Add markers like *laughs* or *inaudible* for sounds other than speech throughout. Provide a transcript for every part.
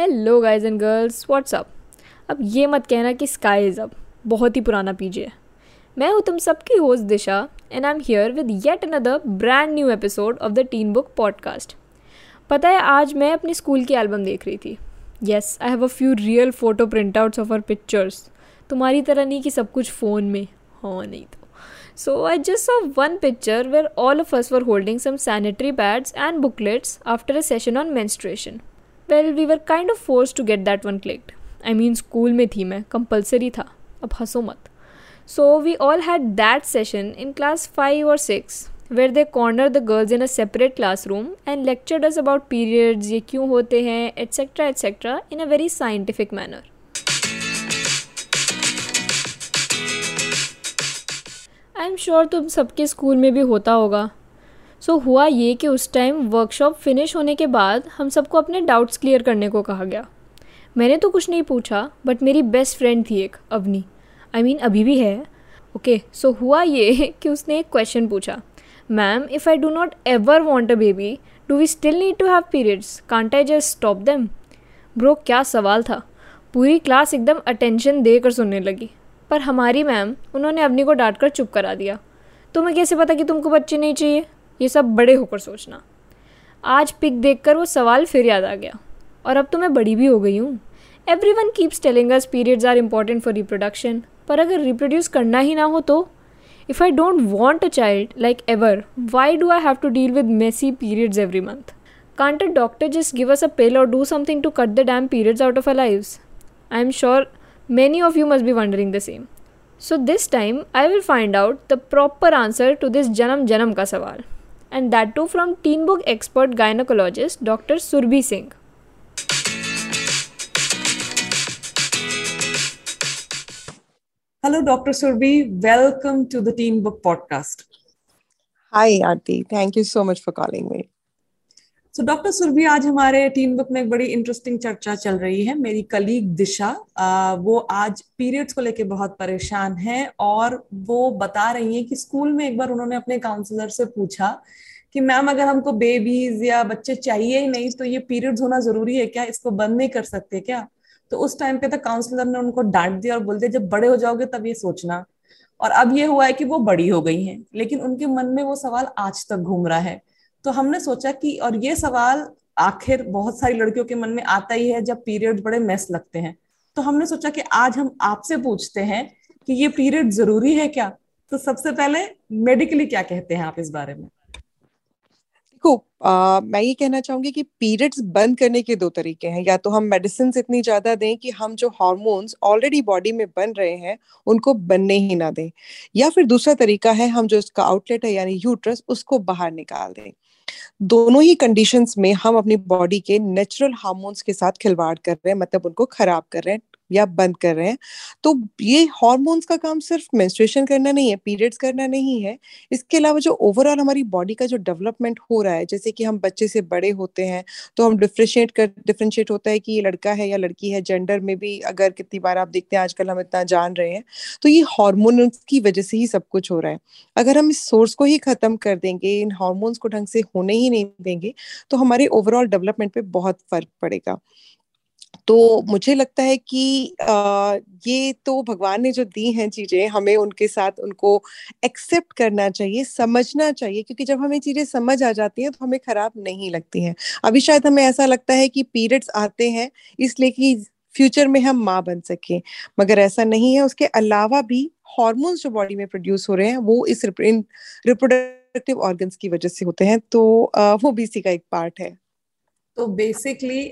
Hello guys and girls what's up अब ये मत कहना कि स्काई इज़ अब बहुत ही पुराना पीजे है। मैं हूँ तुम सबकी host Disha and I am here with yet another brand new episode of the Teen Book podcast पता है, आज मैं अपनी स्कूल की एल्बम देख रही थी। Yes I have a few real photo printouts of our pictures तुम्हारी तरह नहीं कि सब कुछ फ़ोन में। हाँ नहीं तो। So, I just saw one picture where all of us were holding some sanitary pads and booklets after a session on menstruation. Well we were kind of forced to get that one clicked I mean school में थी मैं compulsory था, अब हंसो मत। So we all had that session in class five और six where they corner the girls in a separate classroom and lecture does about periods ये क्यों होते हैं etcetera etcetera in a very scientific manner I am sure तुम सबके school में भी होता होगा। सो so, हुआ ये कि उस टाइम वर्कशॉप फिनिश होने के बाद हम सबको अपने डाउट्स क्लियर करने को कहा गया। मैंने तो कुछ नहीं पूछा बट मेरी बेस्ट फ्रेंड थी एक Avni. I I mean mean, अभी भी है। ओके okay, सो so हुआ ये *laughs* कि उसने एक क्वेश्चन पूछा। Ma'am if I do not ever want a baby do we still need to have periods can't I just stop them bro क्या सवाल था? पूरी क्लास एकदम अटेंशन देकर सुनने लगी। पर हमारी मैम उन्होंने अवनी को डांट कर चुप करा दिया। तुम्हें कैसे पता कि तुमको बच्चे नहीं चाहिए? ये सब बड़े होकर सोचना। आज पिक देखकर वो सवाल फिर याद आ गया। और अब तो मैं बड़ी भी हो गई हूँ। Every one keeps telling us periods are important for reproduction पर अगर रिप्रोड्यूस करना ही ना हो तो? If I don't want a child like ever why do I have to deal with messy periods every month can't a doctor just give us a pill और do something to cut the damn periods out of a live I am sure Many of you must be wondering the same. So this time, I will find out the proper answer to this Janam Janam ka sawal. And that too from teen book expert gynecologist Dr. Surbhi Singh. Hello, Dr. Surbhi. Welcome to the Teen Book Podcast. Hi, Aarti. Thank you so much for calling me. So doctor Surbhi आज हमारे team book में एक बड़ी interesting चर्चा चल रही है। मेरी कलीग दिशा आ, वो आज पीरियड्स को लेके बहुत परेशान है और वो बता रही है कि स्कूल में एक बार उन्होंने अपने काउंसलर से पूछा कि मैम अगर हमको बेबीज या बच्चे चाहिए ही नहीं तो ये पीरियड्स होना ज़रूरी है क्या? इसको बंद नहीं कर सकते क्या? तो उस टाइम पे तो काउंसलर ने उनको डांट दिया और बोल दिया जब बड़े हो जाओगे तब ये सोचना। और अब ये हुआ है कि वो बड़ी हो गई हैं लेकिन उनके मन में वो सवाल आज तक घूम रहा है। तो हमने सोचा कि, और ये सवाल आखिर बहुत सारी लड़कियों के मन में आता ही है जब पीरियड बड़े मेस लगते हैं। तो हमने सोचा कि आज हम आपसे पूछते हैं कि ये पीरियड ज़रूरी है क्या? तो सबसे पहले मेडिकली क्या कहते हैं आप इस बारे में? देखो मैं ये कहना चाहूँगी कि पीरियड्स बंद करने के दो तरीके हैं। या तो हम मेडिसिन इतनी ज़्यादा दें कि हम जो हार्मोन्स ऑलरेडी बॉडी में बन रहे हैं, उनको बनने ही ना दें। या फिर दूसरा तरीका है, हम जो इसका आउटलेट है, यानी यूट्रस उसको बाहर निकाल दें। दोनों ही कंडीशंस में हम अपनी बॉडी के नेचुरल हार्मोन्स के साथ खिलवाड़ कर रहे हैं मतलब उनको खराब कर रहे हैं। या बंद कर रहे हैं। तो ये हार्मोन्स का काम सिर्फ़ मेंस्ट्रुएशन करना नहीं है पीरियड्स करना नहीं है। इसके अलावा जो ओवरऑल हमारी बॉडी का जो डेवलपमेंट हो रहा है, जैसे कि हम बच्चे से बड़े होते हैं तो हम डिफ्रेंशिएट कर डिफ्रेंशिएट होता है कि ये लड़का है या लड़की है जेंडर में भी अगर कितनी बार आप देखते हैं, आजकल हम इतना जान रहे हैं। तो ये हार्मोन की वजह से ही सब कुछ हो रहा है। अगर हम इस सोर्स को ही खत्म कर देंगे, इन हार्मोन्स को ढंग से होने ही नहीं देंगे तो हमारे ओवरऑल डेवलपमेंट पे बहुत फ़र्क पड़ेगा। तो मुझे लगता है कि आ, ये तो भगवान ने जो दी हैं चीज़ें हमें उनके साथ उनको एक्सेप्ट करना चाहिए समझना चाहिए क्योंकि जब हमें चीज़ें समझ आ जाती हैं तो हमें खराब नहीं लगती हैं। अभी शायद हमें ऐसा लगता है कि पीरियड्स आते हैं इसलिए कि फ्यूचर में हम माँ बन सके मगर ऐसा नहीं है। उसके अलावा भी हॉर्मोन्स जो बॉडी में प्रोड्यूस हो रहे हैं वो इस रिप्रोडक्टिव ऑर्गन्स की वजह से होते हैं तो वो इसी का एक पार्ट है। तो बेसिकली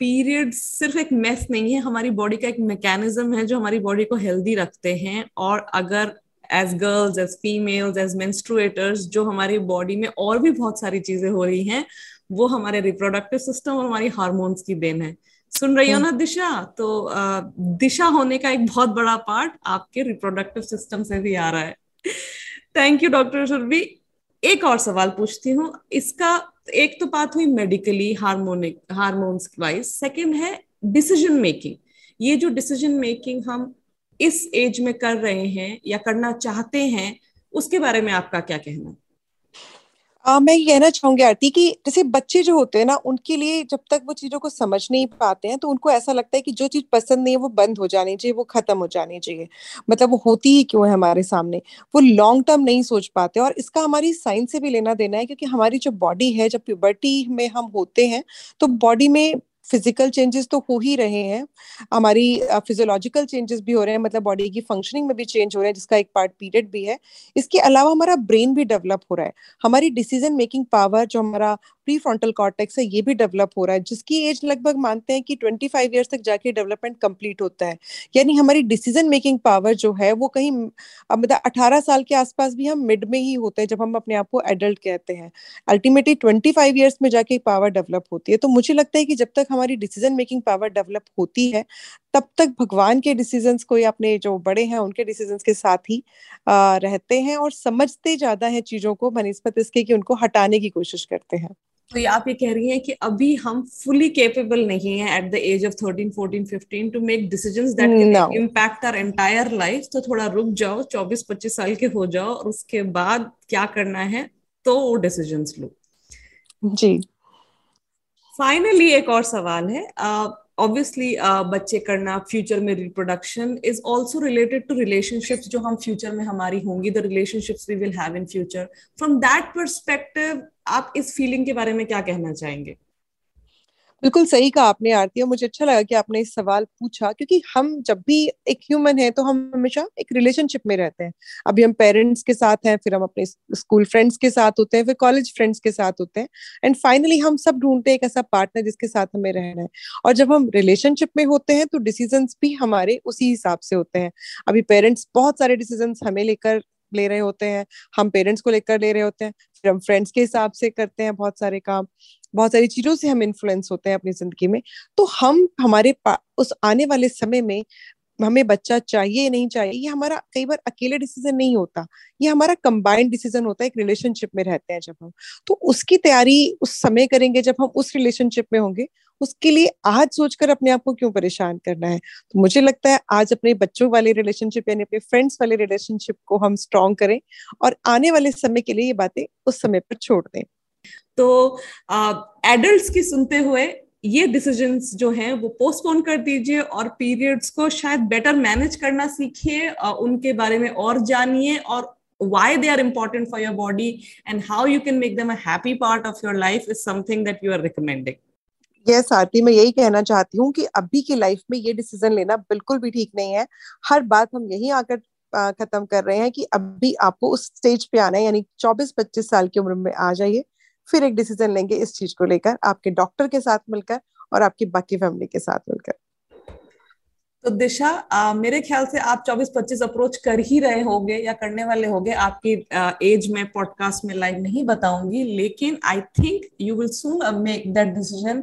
पीरियड सिर्फ़ एक मेस नहीं है हमारी बॉडी का एक मैकेनिज्म है जो हमारी बॉडी को हेल्दी रखते हैं। और अगर as girls as females as menstruators जो हमारी बॉडी में और भी बहुत सारी चीज़ें हो रही हैं वो हमारे रिप्रोडक्टिव सिस्टम और हमारी हार्मोन्स की देन है। सुन रही हो ना दिशा? तो दिशा होने का एक बहुत बड़ा पार्ट आपके रिप्रोडक्टिव सिस्टम से भी आ रहा है। थैंक यू डॉक्टर सुरभि एक और सवाल पूछती हूँ। इसका एक तो बात हुई medically harmonic hormones wise second है डिसीज़न मेकिंग ये जो डिसीज़न मेकिंग हम इस एज में कर रहे हैं या करना चाहते हैं, उसके बारे में आपका क्या कहना आ, मैं ये कहना चाहूँगी आरती कि जैसे बच्चे जो होते हैं ना उनके लिए जब तक वो चीज़ों को समझ नहीं पाते हैं तो उनको ऐसा लगता है कि जो चीज़ पसंद नहीं है वो बंद हो जानी चाहिए वो खत्म हो जानी चाहिए। मतलब वो होती ही क्यों है हमारे सामने? वो लॉन्ग टर्म नहीं सोच पाते और इसका हमारी साइंस से भी लेना देना है क्योंकि हमारी जो बॉडी है जब प्यूबर्टी में हम होते हैं तो बॉडी में फ़िज़िकल चेंजेस तो हो ही रहे हैं। हमारी फिजियोलॉजिकल चेंजेस भी हो रहे हैं मतलब बॉडी की फंक्शनिंग में भी चेंज हो रहे हैं, जिसका एक पार्ट पीरियड भी है। इसके अलावा हमारा ब्रेन भी डेवलप हो रहा है। हमारी डिसीज़न मेकिंग पावर जो हमारा प्री फ्रंटल कॉर्टेक्स है ये भी डेवलप हो रहा है जिसकी एज लगभग मानते हैं कि ट्वेंटी फाइव ईयर्स तक जाके डेवलपमेंट कंप्लीट होता है। यानी हमारी डिसीज़न मेकिंग पावर जो है वो कहीं मतलब अठारह साल के आसपास भी हम मिड में ही होते हैं जब हम अपने आप को एडल्ट कहते हैं। अल्टीमेटली ट्वेंटी फाइव ईयर्स में जाके पावर डेवलप होती है। तो मुझे लगता है कि जब तक हमारी डिसीज़न मेकिंग पावर डेवलप होती है तब तक भगवान के डिसीजंस को या अपने जो बड़े हैं उनके डिसीजंस के साथ ही आ, रहते हैं और समझते ज़्यादा हैं चीज़ों को बनस्पत इसके कि उनको हटाने की कोशिश करते हैं। तो ये आप ये कह रही हैं कि अभी हम फुली केपेबल नहीं है at the age of 13 14 15 to make decision that impact our entire life तो थोड़ा रुक जाओ 24 25 साल के हो जाओ और उसके बाद क्या करना है तो वो डिसीज़न लो। जी। फाइनली एक और सवाल है ऑब्वियसली uh, बच्चे करना फ्यूचर में reproduction is also related to relationship जो हम फ्यूचर में हमारी होंगी the relationships we will have in future from that perspective आप इस फीलिंग के बारे में क्या कहना चाहेंगे? बिल्कुल सही कहा आपने आरती, और मुझे अच्छा लगा कि आपने इस सवाल पूछा, क्योंकि हम जब भी एक ह्यूमन है तो हम हमेशा एक रिलेशनशिप में रहते हैं। अभी हम पेरेंट्स के साथ हैं, फिर हम अपने स्कूल फ्रेंड्स के साथ होते हैं, फिर कॉलेज फ्रेंड्स के साथ होते हैं एंड फाइनली हम सब ढूंढते हैं एक ऐसा पार्टनर जिसके साथ हमें रहना है। और जब हम रिलेशनशिप में होते हैं तो डिसीज़न भी हमारे उसी हिसाब से होते हैं। अभी पेरेंट्स बहुत सारे डिसीज़न हमें लेकर ले रहे होते हैं, हम पेरेंट्स को लेकर ले रहे होते हैं, फिर हम फ्रेंड्स के हिसाब से करते हैं बहुत सारे काम। बहुत सारी चीज़ों से हम इन्फ्लुएंस होते हैं अपनी ज़िंदगी में। तो हम, हमारे उस आने वाले समय में हमें बच्चा चाहिए नहीं चाहिए, ये हमारा कई बार अकेले डिसीज़न नहीं होता। ये हमारा कंबाइंड डिसीज़न होता है, एक रिलेशनशिप में रहते हैं जब हम। तो उसकी तैयारी उस समय करेंगे जब हम उस रिलेशनशिप में होंगे। उसके लिए आज सोचकर अपने आप को क्यों परेशान करना है? तो मुझे लगता है आज अपने बच्चों वाले रिलेशनशिप यानी अपने फ्रेंड्स वाले रिलेशनशिप को हम स्ट्रॉन्ग करें और आने वाले समय के लिए ये बातें उस समय पर छोड़ दें। तो एडल्ट की सुनते हुए ये डिसीजंस जो हैं, वो पोस्टपोन कर दीजिए और पीरियड्स को शायद बेटर मैनेज करना सीखिए उनके बारे में और जानिए और why they are important for your body and how you can make them a happy part of your life is something that you are recommending. Yes Aarti मैं यही कहना चाहती हूँ कि अभी की लाइफ में ये डिसीज़न लेना बिल्कुल भी ठीक नहीं है। हर बात हम यही आकर खत्म कर रहे हैं कि अभी आपको उस स्टेज पे आना है, यानी 24-25 साल की उम्र में आ जाइए। फिर एक डिसीज़न लेंगे इस चीज़ को लेकर आपके डॉक्टर के साथ मिलकर और आपकी बाकी फैमिली के साथ मिलकर। तो दिशा आ, मेरे ख्याल से आप 24-25 अप्रोच कर ही रहे होंगे या करने वाले होंगे। आपकी एज में पॉडकास्ट में लाइव नहीं बताऊँगी लेकिन I think you will soon make that decision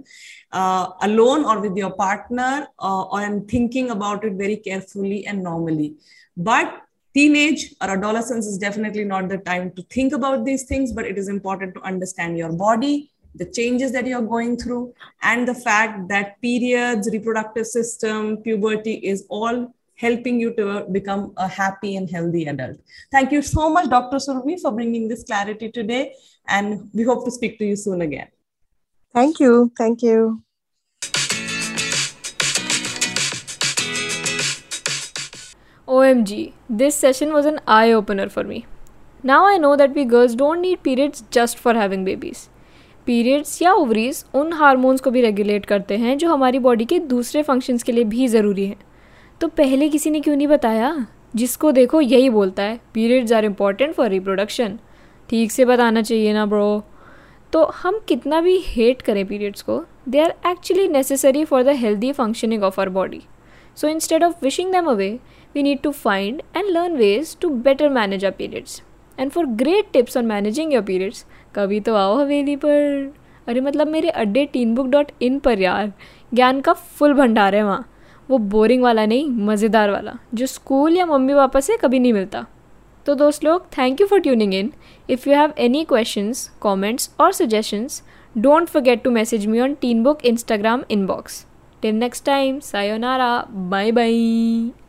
alone और विद योर पार्टनर और am thinking about it very carefully and normally but teenage or adolescence is definitely not the time to think about these things but it is important to understand your body the changes that you're going through and the fact that periods reproductive system puberty is all helping you to become a happy and healthy adult. Thank you so much dr survi for bringing this clarity today and we hope to speak to you soon again. Thank you. Thank you OMG, this session was an eye opener for me. Now I know that we girls don't need periods just for having babies. Periods या ovaries उन hormones को भी regulate करते हैं जो हमारी body के दूसरे फ़ंक्शंस के लिए भी ज़रूरी हैं। तो पहले किसी ने क्यों नहीं बताया? जिसको देखो यही बोलता है periods are important for reproduction ठीक से बताना चाहिए ना ब्रो तो हम कितना भी हेट करें पीरियड्स को they are actually necessary for the healthy functioning of our body so instead of wishing them away we need to find and learn ways to better manage our periods. And for great tips on managing your periods, कभी तो आओ हवेली पर अरे मतलब मेरे अड्डे tin book dot in पर यार ज्ञान का फुल भंडार है वहाँ वो बोरिंग वाला नहीं मज़ेदार वाला जो स्कूल या मम्मी पापा से कभी नहीं मिलता तो दोस्त लोग thank you for tuning in if you have any questions comments और suggestions don't forget to message me on Teen Book Instagram inbox till next time sayonara bye bye